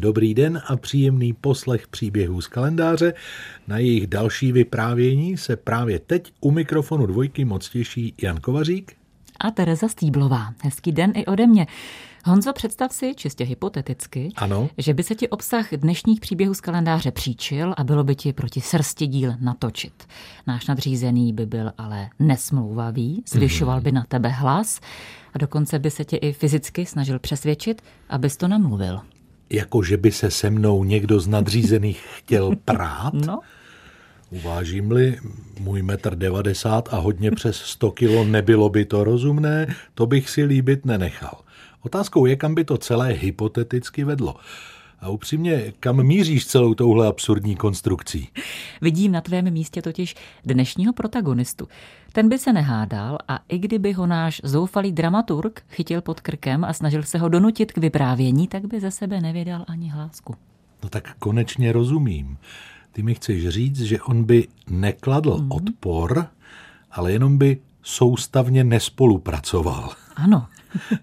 Dobrý den a příjemný poslech příběhů z kalendáře. Na jejich další vyprávění se právě teď u mikrofonu dvojky moc těší Jan Kovařík a Tereza Stýblová. Hezký den i ode mě. Honzo, představ si, čistě hypoteticky, ano. že by se ti obsah dnešních příběhů z kalendáře příčil a bylo by ti proti srsti díl natočit. Náš nadřízený by byl ale nesmlouvavý, zvyšoval by na tebe hlas a dokonce by se tě i fyzicky snažil přesvědčit, abys to namluvil. Jako, že by se se mnou někdo z nadřízených chtěl prát? No, Uvážím-li můj metr devadesát a hodně přes 100 kilo, nebylo by to rozumné, to bych si líbit nenechal. Otázkou je, kam by to celé hypoteticky vedlo. A upřímně, kam míříš celou touhle absurdní konstrukcí? vidím na tvém místě totiž dnešního protagonistu. Ten by se nehádal a i kdyby ho náš zoufalý dramaturg chytil pod krkem a snažil se ho donutit k vyprávění, tak by ze sebe nevydal ani hlásku. No tak konečně rozumím. Ty mi chceš říct, že on by nekladl mm. odpor, ale jenom by soustavně nespolupracoval. Ano.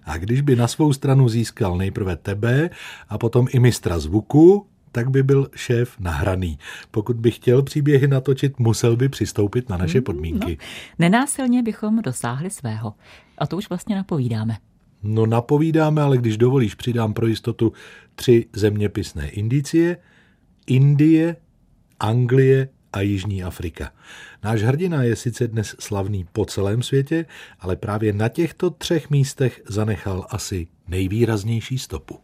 A když by na svou stranu získal nejprve tebe a potom i mistra zvuku, tak by byl šéf nahraný. Pokud by chtěl příběhy natočit, musel by přistoupit na naše podmínky. No, nenásilně bychom dosáhli svého. A to už vlastně napovídáme. No napovídáme, ale když dovolíš, přidám pro jistotu tři zeměpisné indicie. Indie, Anglie a Jižní Afrika. Náš hrdina je sice dnes slavný po celém světě, ale právě na těchto třech místech zanechal asi nejvýraznější stopu.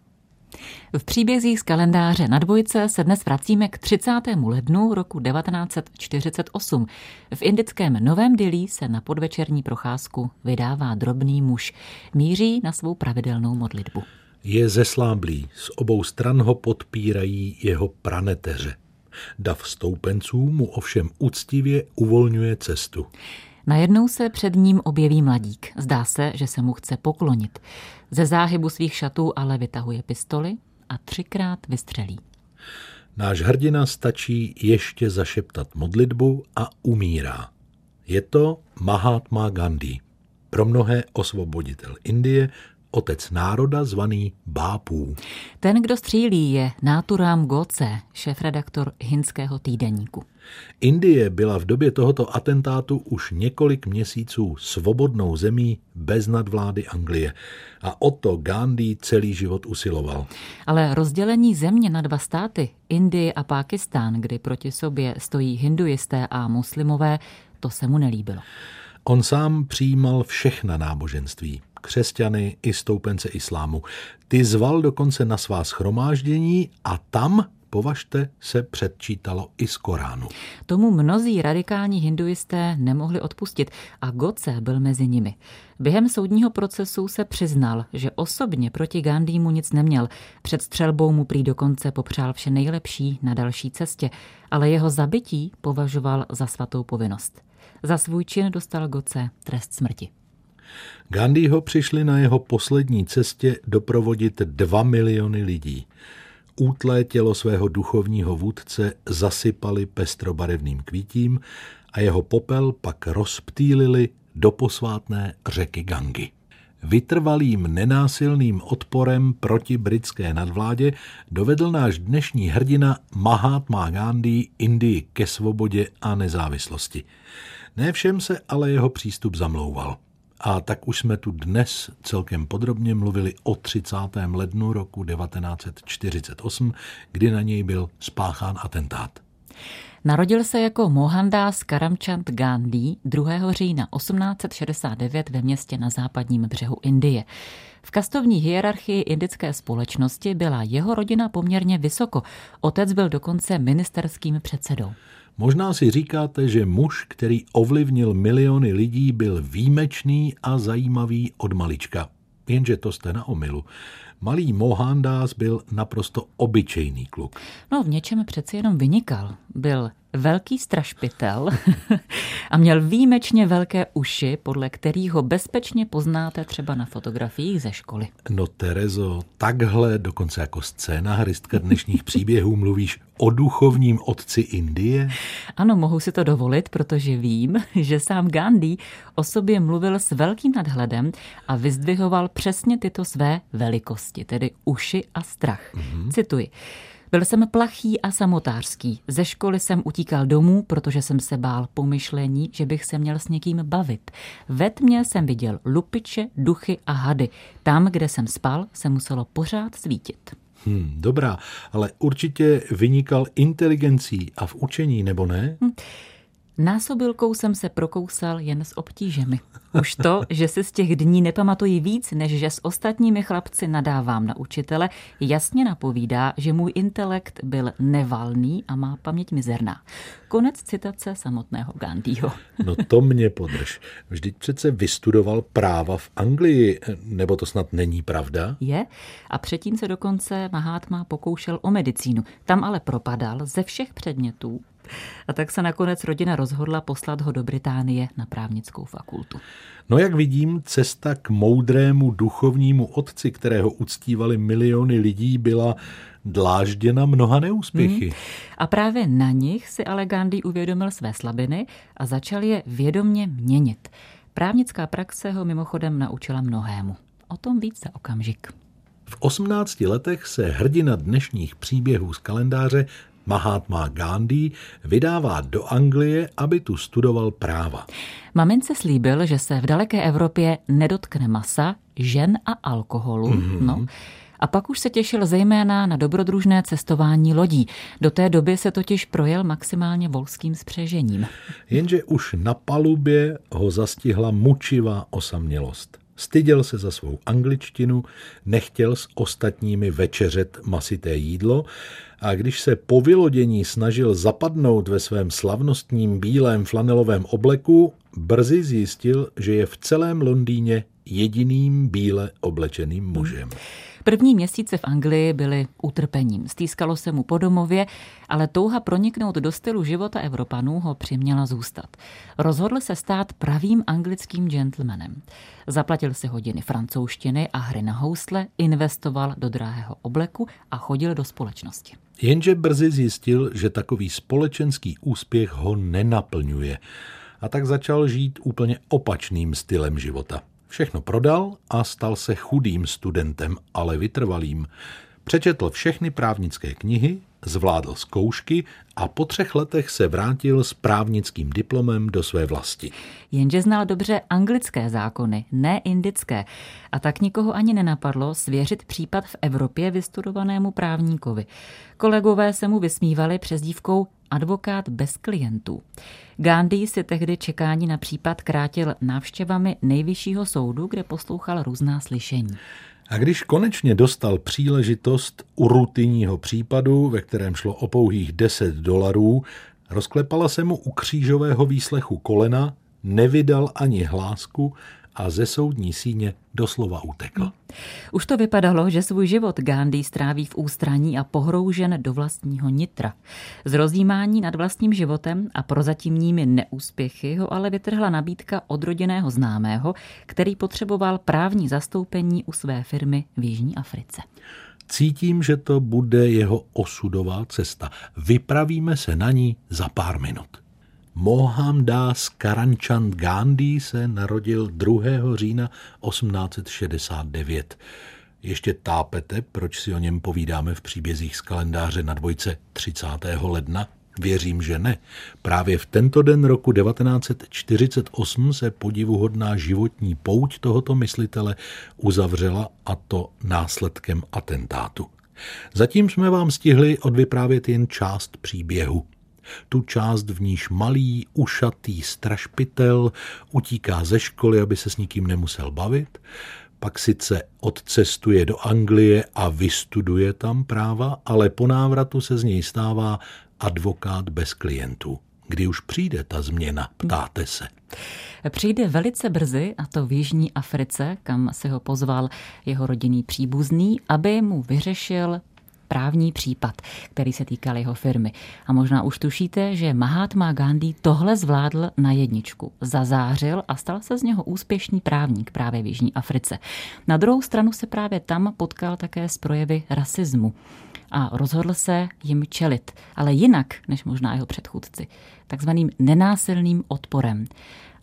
V příbězích z kalendáře na dvojce se dnes vracíme k 30. lednu roku 1948. V indickém Novém Dilí se na podvečerní procházku vydává drobný muž. Míří na svou pravidelnou modlitbu. Je zesláblý, z obou stran ho podpírají jeho praneteře. Dav stoupenců mu ovšem úctivě uvolňuje cestu. Najednou se před ním objeví mladík. Zdá se, že se mu chce poklonit. Ze záhybu svých šatů ale vytahuje pistoli a třikrát vystřelí. Náš hrdina stačí ještě zašeptat modlitbu a umírá. Je to Mahatma Gandhi, pro mnohé osvoboditel Indie, otec národa zvaný Bápů. Ten, kdo střílí, je Náturám Goce, šéf-redaktor hinského týdeníku. Indie byla v době tohoto atentátu už několik měsíců svobodnou zemí bez nadvlády Anglie. A o to Gandhi celý život usiloval. Ale rozdělení země na dva státy, Indie a Pákistán, kdy proti sobě stojí hinduisté a muslimové, to se mu nelíbilo. On sám přijímal všechna náboženství, křesťany i stoupence islámu. Ty zval dokonce na svá schromáždění a tam považte, se předčítalo i z Koránu. Tomu mnozí radikální hinduisté nemohli odpustit a Goce byl mezi nimi. Během soudního procesu se přiznal, že osobně proti Gandhimu nic neměl. Před střelbou mu prý dokonce popřál vše nejlepší na další cestě, ale jeho zabití považoval za svatou povinnost. Za svůj čin dostal Goce trest smrti. Gandhiho přišli na jeho poslední cestě doprovodit dva miliony lidí. Útlé tělo svého duchovního vůdce zasypali pestrobarevným kvítím a jeho popel pak rozptýlili do posvátné řeky Gangy. Vytrvalým nenásilným odporem proti britské nadvládě dovedl náš dnešní hrdina Mahatma Gandhi Indii ke svobodě a nezávislosti. Ne všem se ale jeho přístup zamlouval. A tak už jsme tu dnes celkem podrobně mluvili o 30. lednu roku 1948, kdy na něj byl spáchán atentát. Narodil se jako Mohandas Karamchand Gandhi 2. října 1869 ve městě na západním břehu Indie. V kastovní hierarchii indické společnosti byla jeho rodina poměrně vysoko. Otec byl dokonce ministerským předsedou. Možná si říkáte, že muž, který ovlivnil miliony lidí, byl výjimečný a zajímavý od malička. Jenže to jste na omilu. Malý Mohandas byl naprosto obyčejný kluk. No v něčem přeci jenom vynikal. Byl velký strašpitel a měl výjimečně velké uši, podle kterých ho bezpečně poznáte třeba na fotografiích ze školy. No Terezo, takhle dokonce jako scénaristka dnešních příběhů mluvíš o duchovním otci Indie? Ano, mohu si to dovolit, protože vím, že sám Gandhi o sobě mluvil s velkým nadhledem a vyzdvihoval přesně tyto své velikosti, tedy uši a strach. Mm-hmm. Cituji. Byl jsem plachý a samotářský. Ze školy jsem utíkal domů, protože jsem se bál pomyšlení, že bych se měl s někým bavit. Ve tmě jsem viděl lupiče, duchy a hady. Tam, kde jsem spal, se muselo pořád svítit. Hmm, dobrá, ale určitě vynikal inteligencí a v učení, nebo ne? Hm. Násobilkou jsem se prokousal jen s obtížemi. Už to, že si z těch dní nepamatuji víc, než že s ostatními chlapci nadávám na učitele, jasně napovídá, že můj intelekt byl nevalný a má paměť mizerná. Konec citace samotného Gandhiho. No to mě podrž. Vždyť přece vystudoval práva v Anglii, nebo to snad není pravda? Je. A předtím se dokonce Mahatma pokoušel o medicínu. Tam ale propadal ze všech předmětů a tak se nakonec rodina rozhodla poslat ho do Británie na právnickou fakultu. No jak vidím, cesta k moudrému duchovnímu otci, kterého uctívali miliony lidí, byla dlážděna mnoha neúspěchy. Hmm. A právě na nich si ale Gandhi uvědomil své slabiny a začal je vědomně měnit. Právnická praxe ho mimochodem naučila mnohému. O tom víc za okamžik. V 18 letech se hrdina dnešních příběhů z kalendáře Mahatma Gandhi vydává do Anglie, aby tu studoval práva. Mamince slíbil, že se v daleké Evropě nedotkne masa, žen a alkoholu. Mm-hmm. No. A pak už se těšil zejména na dobrodružné cestování lodí. Do té doby se totiž projel maximálně volským spřežením. Jenže už na palubě ho zastihla mučivá osamělost. Styděl se za svou angličtinu, nechtěl s ostatními večeřet masité jídlo a když se po vylodění snažil zapadnout ve svém slavnostním bílém flanelovém obleku, brzy zjistil, že je v celém Londýně jediným bíle oblečeným mužem. Hmm. První měsíce v Anglii byly utrpením. Stýskalo se mu po domově, ale touha proniknout do stylu života Evropanů ho přiměla zůstat. Rozhodl se stát pravým anglickým gentlemanem. Zaplatil si hodiny francouzštiny a hry na housle, investoval do drahého obleku a chodil do společnosti. Jenže brzy zjistil, že takový společenský úspěch ho nenaplňuje a tak začal žít úplně opačným stylem života. Všechno prodal a stal se chudým studentem, ale vytrvalým. Přečetl všechny právnické knihy, zvládl zkoušky a po třech letech se vrátil s právnickým diplomem do své vlasti. Jenže znal dobře anglické zákony, ne indické. A tak nikoho ani nenapadlo svěřit případ v Evropě vystudovanému právníkovi. Kolegové se mu vysmívali přezdívkou advokát bez klientů. Gandhi si tehdy čekání na případ krátil návštěvami nejvyššího soudu, kde poslouchal různá slyšení. A když konečně dostal příležitost u rutinního případu, ve kterém šlo o pouhých 10 dolarů, rozklepala se mu u křížového výslechu kolena, nevydal ani hlásku a ze soudní síně doslova utekl. Už to vypadalo, že svůj život Gandhi stráví v ústraní a pohroužen do vlastního nitra. Z rozjímání nad vlastním životem a prozatímními neúspěchy ho ale vytrhla nabídka od rodinného známého, který potřeboval právní zastoupení u své firmy v Jižní Africe. Cítím, že to bude jeho osudová cesta. Vypravíme se na ní za pár minut. Mohamdas Karanchand Gandhi se narodil 2. října 1869. Ještě tápete, proč si o něm povídáme v příbězích z kalendáře na dvojce 30. ledna? Věřím, že ne. Právě v tento den roku 1948 se podivuhodná životní pouť tohoto myslitele uzavřela a to následkem atentátu. Zatím jsme vám stihli odvyprávět jen část příběhu tu část, v níž malý, ušatý strašpitel utíká ze školy, aby se s nikým nemusel bavit, pak sice odcestuje do Anglie a vystuduje tam práva, ale po návratu se z něj stává advokát bez klientů. Kdy už přijde ta změna, ptáte se. Přijde velice brzy, a to v Jižní Africe, kam se ho pozval jeho rodinný příbuzný, aby mu vyřešil právní případ, který se týkal jeho firmy. A možná už tušíte, že Mahatma Gandhi tohle zvládl na jedničku. Zazářil a stal se z něho úspěšný právník právě v Jižní Africe. Na druhou stranu se právě tam potkal také s projevy rasismu a rozhodl se jim čelit, ale jinak než možná jeho předchůdci, takzvaným nenásilným odporem.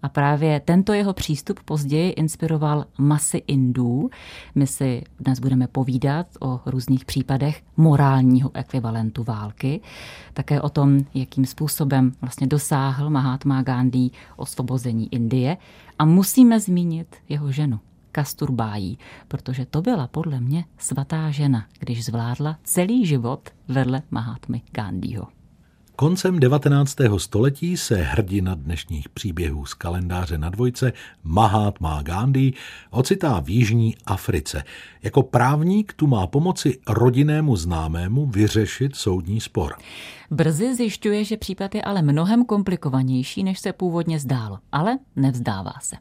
A právě tento jeho přístup později inspiroval masy Indů. My si dnes budeme povídat o různých případech morálního ekvivalentu války, také o tom, jakým způsobem vlastně dosáhl Mahatma Gandhi osvobození Indie a musíme zmínit jeho ženu. Kasturbájí, protože to byla podle mě svatá žena, když zvládla celý život vedle Mahatmy Gandhiho. Koncem 19. století se hrdina dnešních příběhů z kalendáře na dvojce Mahatma Gandhi ocitá v Jižní Africe. Jako právník tu má pomoci rodinnému známému vyřešit soudní spor. Brzy zjišťuje, že případ je ale mnohem komplikovanější, než se původně zdálo, ale nevzdává se.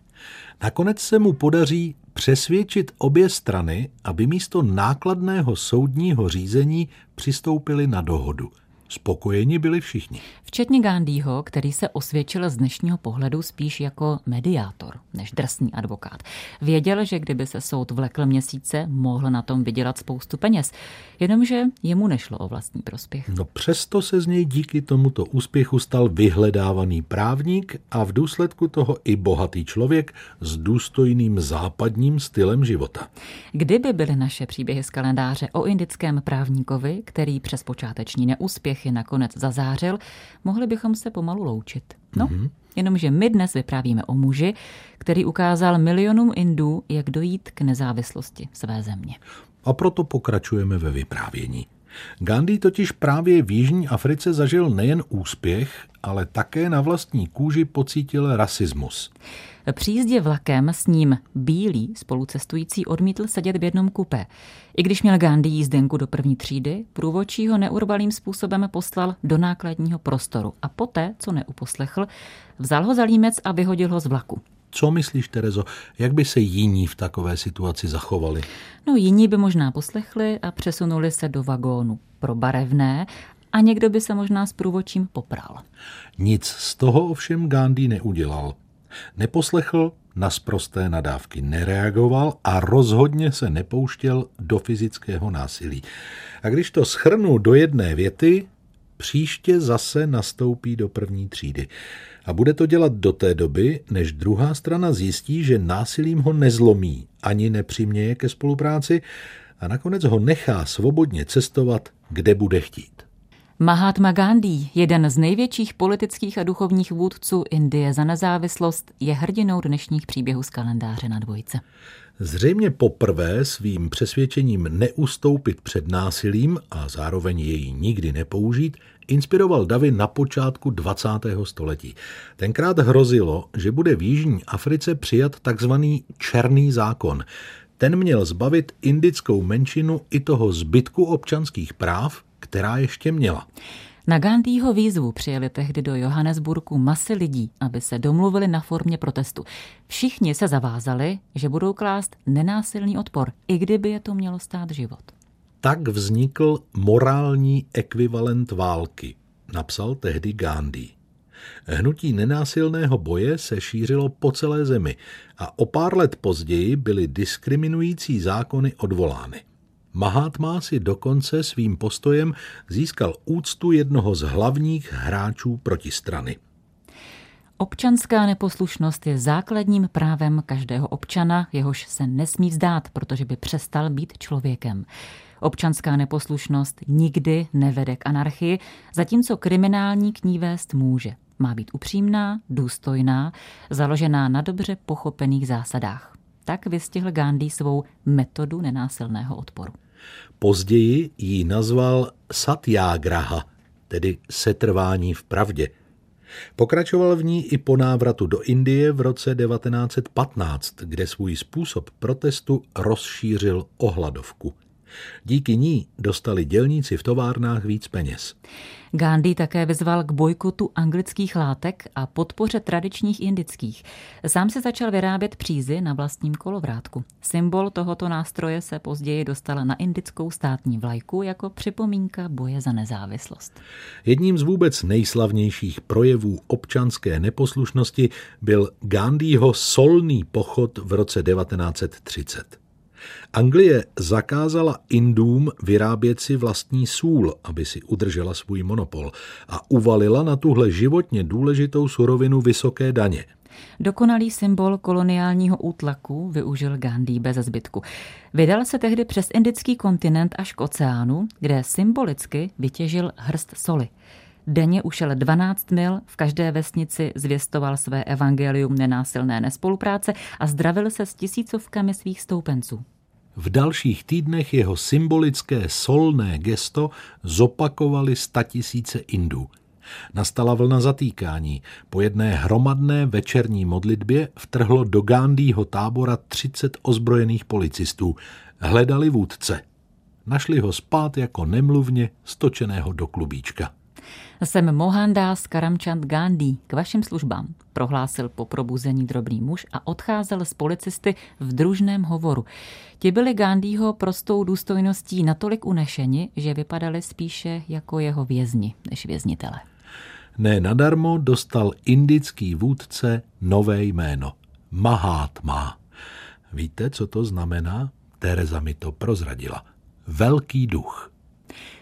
Nakonec se mu podaří přesvědčit obě strany, aby místo nákladného soudního řízení přistoupili na dohodu – Spokojeni byli všichni. Včetně Gandhiho, který se osvědčil z dnešního pohledu spíš jako mediátor než drsný advokát. Věděl, že kdyby se soud vlekl měsíce, mohl na tom vydělat spoustu peněz. Jenomže jemu nešlo o vlastní prospěch. No přesto se z něj díky tomuto úspěchu stal vyhledávaný právník a v důsledku toho i bohatý člověk s důstojným západním stylem života. Kdyby byly naše příběhy z kalendáře o indickém právníkovi, který přes počáteční neúspěch úspěchy nakonec zazářil, mohli bychom se pomalu loučit. No, mm-hmm. jenomže my dnes vyprávíme o muži, který ukázal milionům Indů, jak dojít k nezávislosti své země. A proto pokračujeme ve vyprávění. Gandhi totiž právě v Jižní Africe zažil nejen úspěch, ale také na vlastní kůži pocítil rasismus. Při jízdě vlakem s ním bílý spolucestující odmítl sedět v jednom kupé. I když měl Gandhi jízdenku do první třídy, průvodčí ho neurvalým způsobem poslal do nákladního prostoru a poté, co neuposlechl, vzal ho za límec a vyhodil ho z vlaku. Co myslíš, Terezo, jak by se jiní v takové situaci zachovali? No jiní by možná poslechli a přesunuli se do vagónu pro barevné a někdo by se možná s průvočím popral. Nic z toho ovšem Gandhi neudělal. Neposlechl, na sprosté nadávky nereagoval a rozhodně se nepouštěl do fyzického násilí. A když to schrnu do jedné věty, příště zase nastoupí do první třídy. A bude to dělat do té doby, než druhá strana zjistí, že násilím ho nezlomí, ani nepřiměje ke spolupráci a nakonec ho nechá svobodně cestovat, kde bude chtít. Mahatma Gandhi, jeden z největších politických a duchovních vůdců Indie za nezávislost, je hrdinou dnešních příběhů z kalendáře na dvojce. Zřejmě poprvé svým přesvědčením neustoupit před násilím a zároveň jej nikdy nepoužít, inspiroval Davy na počátku 20. století. Tenkrát hrozilo, že bude v Jižní Africe přijat takzvaný černý zákon. Ten měl zbavit indickou menšinu i toho zbytku občanských práv, která ještě měla. Na Gandhiho výzvu přijeli tehdy do Johannesburgu masy lidí, aby se domluvili na formě protestu. Všichni se zavázali, že budou klást nenásilný odpor, i kdyby je to mělo stát život. Tak vznikl morální ekvivalent války, napsal tehdy Gandhi. Hnutí nenásilného boje se šířilo po celé zemi a o pár let později byly diskriminující zákony odvolány. Mahatma si dokonce svým postojem získal úctu jednoho z hlavních hráčů protistrany. Občanská neposlušnost je základním právem každého občana, jehož se nesmí vzdát, protože by přestal být člověkem. Občanská neposlušnost nikdy nevede k anarchii, zatímco kriminální k ní vést může. Má být upřímná, důstojná, založená na dobře pochopených zásadách. Tak vystihl Gandhi svou metodu nenásilného odporu. Později ji nazval Satyagraha, tedy setrvání v pravdě. Pokračoval v ní i po návratu do Indie v roce 1915, kde svůj způsob protestu rozšířil ohladovku. Díky ní dostali dělníci v továrnách víc peněz. Gandhi také vyzval k bojkotu anglických látek a podpoře tradičních indických. Sám se začal vyrábět přízy na vlastním kolovrátku. Symbol tohoto nástroje se později dostala na indickou státní vlajku jako připomínka boje za nezávislost. Jedním z vůbec nejslavnějších projevů občanské neposlušnosti byl Gandhiho solný pochod v roce 1930. Anglie zakázala Indům vyrábět si vlastní sůl, aby si udržela svůj monopol a uvalila na tuhle životně důležitou surovinu vysoké daně. Dokonalý symbol koloniálního útlaku využil Gandhi bez zbytku. Vydal se tehdy přes indický kontinent až k oceánu, kde symbolicky vytěžil hrst soli. Denně ušel 12 mil, v každé vesnici zvěstoval své evangelium nenásilné nespolupráce a zdravil se s tisícovkami svých stoupenců. V dalších týdnech jeho symbolické solné gesto zopakovali statisíce Indů. Nastala vlna zatýkání. Po jedné hromadné večerní modlitbě vtrhlo do Gandhiho tábora 30 ozbrojených policistů. Hledali vůdce. Našli ho spát jako nemluvně stočeného do klubíčka. Jsem Mohandas Karamchand Gandhi k vašim službám, prohlásil po probuzení drobný muž a odcházel z policisty v družném hovoru. Ti byli Gandhiho prostou důstojností natolik unešeni, že vypadali spíše jako jeho vězni než věznitele. Ne nadarmo dostal indický vůdce nové jméno Mahatma. Víte, co to znamená? Tereza mi to prozradila. Velký duch.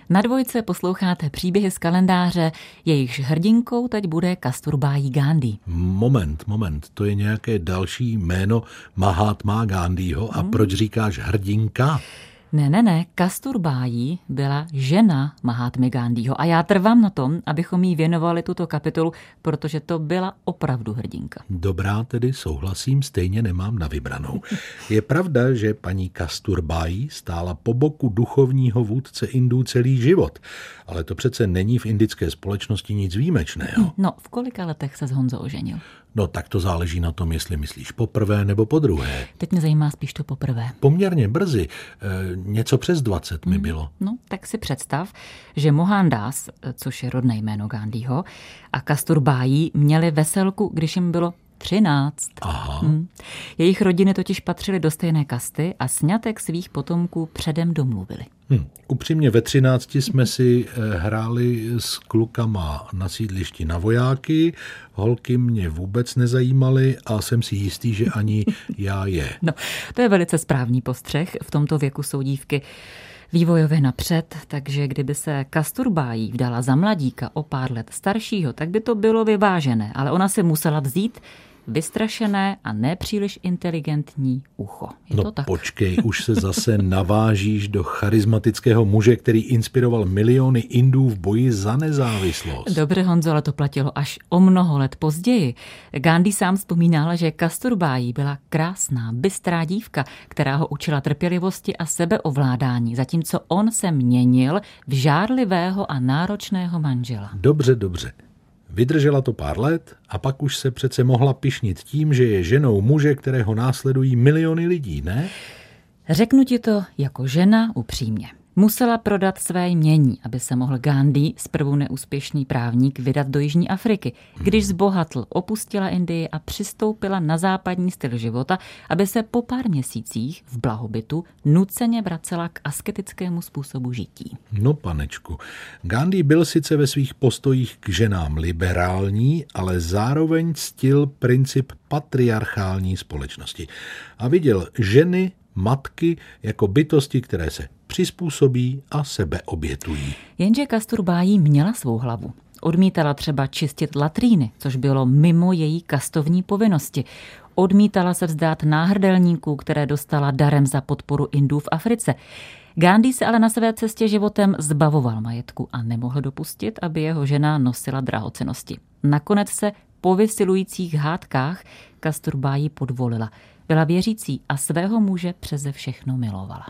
Na dvojce posloucháte příběhy z kalendáře, jejichž hrdinkou teď bude Kasturbájí Gandhi. Moment, moment, to je nějaké další jméno Mahatma Gandhiho a hmm. proč říkáš hrdinka? Ne, ne, ne, Kasturbájí byla žena Mahátmy Gandhiho a já trvám na tom, abychom jí věnovali tuto kapitolu, protože to byla opravdu hrdinka. Dobrá, tedy souhlasím, stejně nemám na vybranou. Je pravda, že paní Kasturbájí stála po boku duchovního vůdce Indů celý život, ale to přece není v indické společnosti nic výjimečného. No, v kolika letech se s Honzo oženil? No tak to záleží na tom, jestli myslíš poprvé nebo po druhé. Teď mě zajímá spíš to poprvé. Poměrně brzy, e, něco přes 20 mi hmm. bylo. No, tak si představ, že Mohandas, což je rodné jméno Gandhiho, a Kasturbájí měli veselku, když jim bylo 13. Aha. Hmm. Jejich rodiny totiž patřily do stejné kasty a sňatek svých potomků předem domluvili. Hmm. Upřímně ve 13 jsme si eh, hráli s klukama na sídlišti na vojáky, holky mě vůbec nezajímaly a jsem si jistý, že ani já je. No, to je velice správný postřeh. V tomto věku jsou dívky vývojově napřed, takže kdyby se Kasturbájí vdala za mladíka o pár let staršího, tak by to bylo vyvážené, ale ona se musela vzít vystrašené a nepříliš inteligentní ucho. Je no to tak? počkej, už se zase navážíš do charismatického muže, který inspiroval miliony Indů v boji za nezávislost. Dobře, Honzo, ale to platilo až o mnoho let později. Gandhi sám vzpomínal, že Kasturbájí byla krásná, bystrá dívka, která ho učila trpělivosti a sebeovládání, zatímco on se měnil v žárlivého a náročného manžela. Dobře, dobře. Vydržela to pár let a pak už se přece mohla pišnit tím, že je ženou muže, kterého následují miliony lidí, ne? Řeknu ti to jako žena upřímně. Musela prodat své jmění, aby se mohl Gandhi, zprvu neúspěšný právník, vydat do Jižní Afriky. Když zbohatl, opustila Indii a přistoupila na západní styl života, aby se po pár měsících v blahobytu nuceně vracela k asketickému způsobu žití. No panečku, Gandhi byl sice ve svých postojích k ženám liberální, ale zároveň ctil princip patriarchální společnosti a viděl ženy matky jako bytosti, které se přizpůsobí a sebe obětují. Jenže Kasturbájí měla svou hlavu. Odmítala třeba čistit latríny, což bylo mimo její kastovní povinnosti. Odmítala se vzdát náhrdelníků, které dostala darem za podporu Indů v Africe. Gandhi se ale na své cestě životem zbavoval majetku a nemohl dopustit, aby jeho žena nosila drahocenosti. Nakonec se po vysilujících hádkách Kasturbájí podvolila. Byla věřící a svého muže přeze všechno milovala.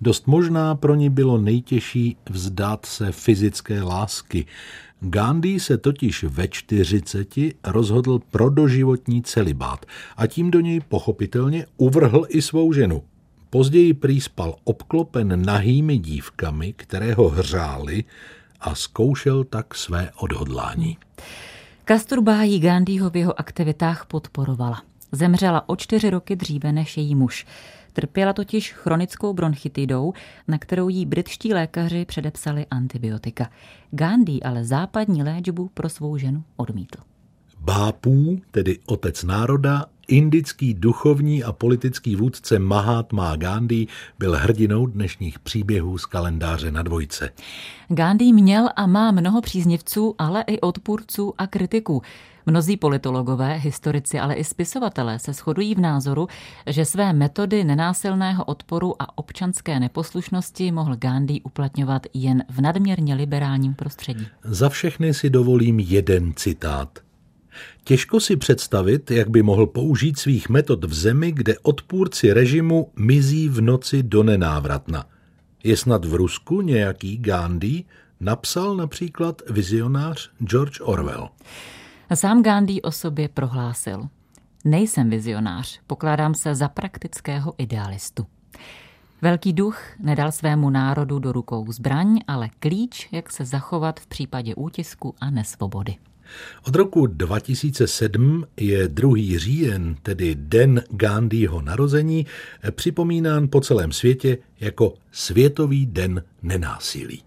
Dost možná pro ní bylo nejtěžší vzdát se fyzické lásky. Gandhi se totiž ve čtyřiceti rozhodl pro doživotní celibát a tím do něj pochopitelně uvrhl i svou ženu. Později prý spal obklopen nahými dívkami, které ho hřály a zkoušel tak své odhodlání. Kasturbájí Gandhiho v jeho aktivitách podporovala. Zemřela o čtyři roky dříve než její muž. Trpěla totiž chronickou bronchitidou, na kterou jí britští lékaři předepsali antibiotika. Gandhi ale západní léčbu pro svou ženu odmítl. Bápů, tedy otec národa, indický duchovní a politický vůdce Mahatma Gandhi byl hrdinou dnešních příběhů z kalendáře na dvojce. Gandhi měl a má mnoho příznivců, ale i odpůrců a kritiků. Mnozí politologové, historici, ale i spisovatelé se shodují v názoru, že své metody nenásilného odporu a občanské neposlušnosti mohl Gandhi uplatňovat jen v nadměrně liberálním prostředí. Za všechny si dovolím jeden citát – Těžko si představit, jak by mohl použít svých metod v zemi, kde odpůrci režimu mizí v noci do nenávratna. Je snad v Rusku nějaký Gandhi, napsal například vizionář George Orwell. Sám Gandhi o sobě prohlásil. Nejsem vizionář, pokládám se za praktického idealistu. Velký duch nedal svému národu do rukou zbraň, ale klíč, jak se zachovat v případě útisku a nesvobody. Od roku 2007 je 2. říjen, tedy Den Gandhiho narození, připomínán po celém světě jako Světový den nenásilí.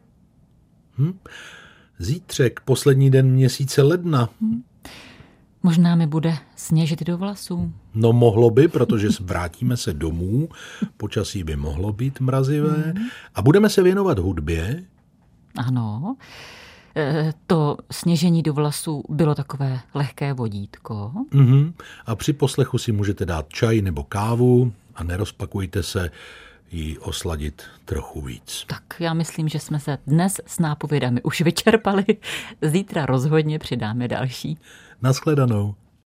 Hm? Zítřek, poslední den měsíce ledna. Hm? Možná mi bude sněžit do vlasů. No mohlo by, protože vrátíme se domů, počasí by mohlo být mrazivé a budeme se věnovat hudbě. Ano, Eh, to sněžení do vlasů bylo takové lehké vodítko. Mm-hmm. A při poslechu si můžete dát čaj nebo kávu a nerozpakujte se ji osladit trochu víc. Tak já myslím, že jsme se dnes s nápovědami už vyčerpali. Zítra rozhodně přidáme další. Naschledanou.